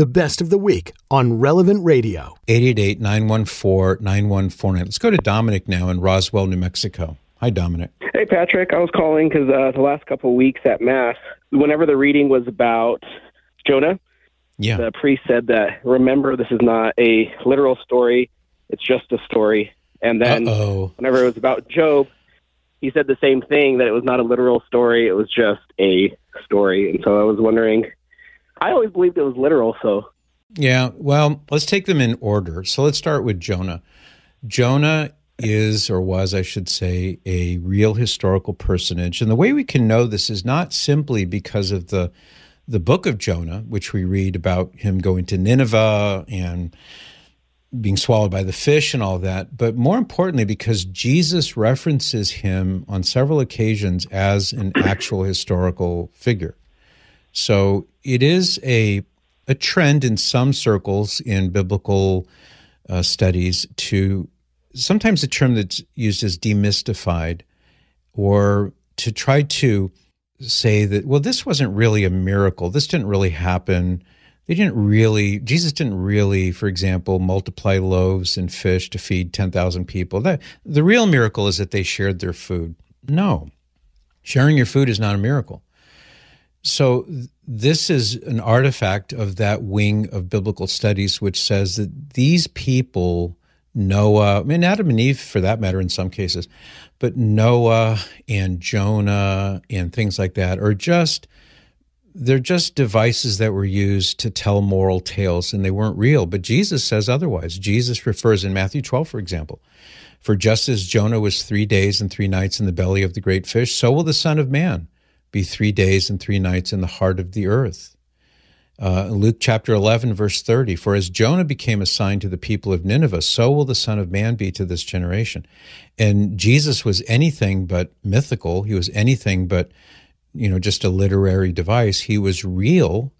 the best of the week on Relevant Radio. 888 914 9149. Let's go to Dominic now in Roswell, New Mexico. Hi, Dominic. Hey, Patrick. I was calling because uh, the last couple of weeks at Mass, whenever the reading was about Jonah, Yeah. the priest said that, remember, this is not a literal story, it's just a story. And then oh. whenever it was about Job, he said the same thing that it was not a literal story, it was just a story. And so I was wondering, I always believed it was literal, so Yeah, well, let's take them in order. So let's start with Jonah. Jonah is, or was, I should say, a real historical personage. And the way we can know this is not simply because of the the book of Jonah, which we read about him going to Nineveh and being swallowed by the fish and all that, but more importantly, because Jesus references him on several occasions as an actual historical figure. So it is a a trend in some circles in biblical uh, studies to sometimes a term that's used as demystified or to try to say that well this wasn't really a miracle. This didn't really happen. They didn't really jesus didn't really for example multiply loaves and fish to feed 10,000 people. That the real miracle is that they shared their food. No. Sharing your food is not a miracle so this is an artifact of that wing of biblical studies which says that these people Noah, I mean Adam and Eve for that matter in some cases, but Noah and Jonah and things like that are just they're just devices that were used to tell moral tales and they weren't real. But Jesus says otherwise. Jesus refers in Matthew 12, for example, for just as Jonah was three days and three nights in the belly of the great fish, so will the Son of Man be three days and three nights in the heart of the earth. Uh, Luke chapter 11, verse 30 For as Jonah became a sign to the people of Nineveh, so will the Son of Man be to this generation. And Jesus was anything but mythical. He was anything but, you know, just a literary device. He was real,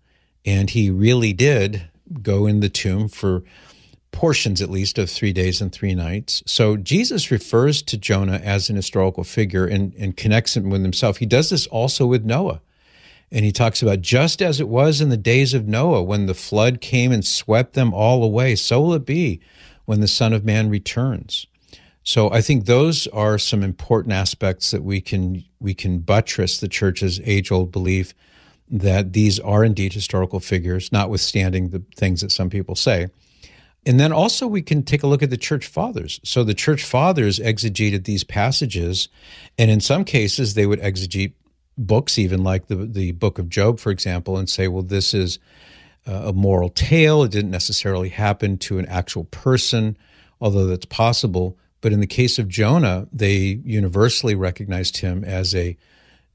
and he really did go in the tomb for portions at least of three days and three nights. So Jesus refers to Jonah as an historical figure and, and connects him with himself. He does this also with Noah. And he talks about just as it was in the days of Noah when the flood came and swept them all away, so will it be when the Son of Man returns. So I think those are some important aspects that we can we can buttress the church's age-old belief that these are indeed historical figures, notwithstanding the things that some people say. And then also we can take a look at the church fathers. So the church fathers exegeted these passages, and in some cases they would exegete books, even like the the book of Job, for example, and say, well, this is a moral tale. It didn't necessarily happen to an actual person, although that's possible. But in the case of Jonah, they universally recognized him as a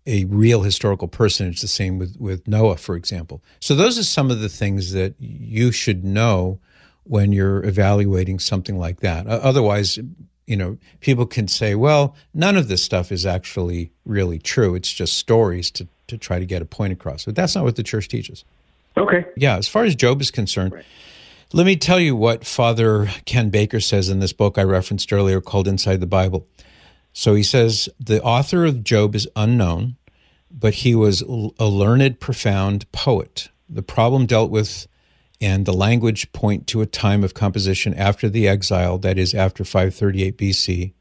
a real historical personage. The same with with Noah, for example. So those are some of the things that you should know when you're evaluating something like that. Otherwise, you know, people can say, well, none of this stuff is actually really true. It's just stories to, to try to get a point across. But that's not what the church teaches. Okay. Yeah, as far as Job is concerned, right. let me tell you what Father Ken Baker says in this book I referenced earlier called Inside the Bible. So he says the author of Job is unknown, but he was a learned, profound poet. The problem dealt with and the language point to a time of composition after the exile, that is, after 538 BC.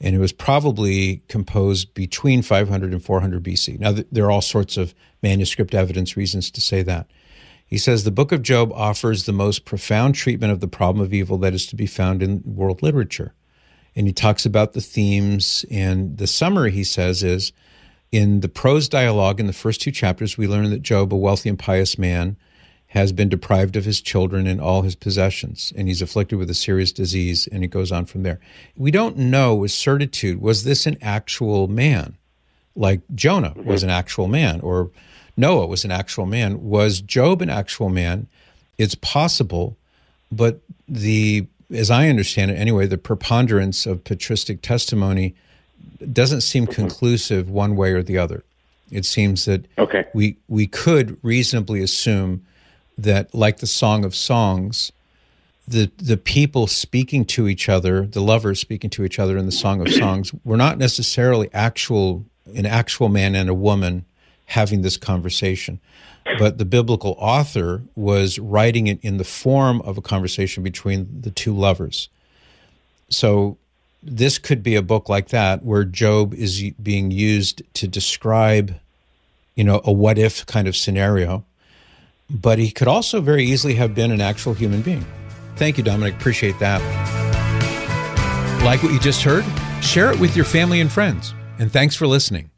And it was probably composed between 500 and 400 BC. Now, there are all sorts of manuscript evidence reasons to say that. He says the book of Job offers the most profound treatment of the problem of evil that is to be found in world literature. And he talks about the themes. And the summary, he says, is in the prose dialogue in the first two chapters, we learn that Job, a wealthy and pious man, has been deprived of his children and all his possessions, and he's afflicted with a serious disease, and it goes on from there. We don't know with certitude was this an actual man, like Jonah mm-hmm. was an actual man, or Noah was an actual man. Was Job an actual man? It's possible, but the as I understand it anyway, the preponderance of patristic testimony doesn't seem conclusive one way or the other. It seems that okay. we we could reasonably assume that, like the Song of Songs, the the people speaking to each other, the lovers speaking to each other in the Song of Songs, were not necessarily actual an actual man and a woman having this conversation, but the biblical author was writing it in the form of a conversation between the two lovers. So this could be a book like that where Job is being used to describe, you know, a what if kind of scenario. But he could also very easily have been an actual human being. Thank you, Dominic. Appreciate that. Like what you just heard? Share it with your family and friends. And thanks for listening.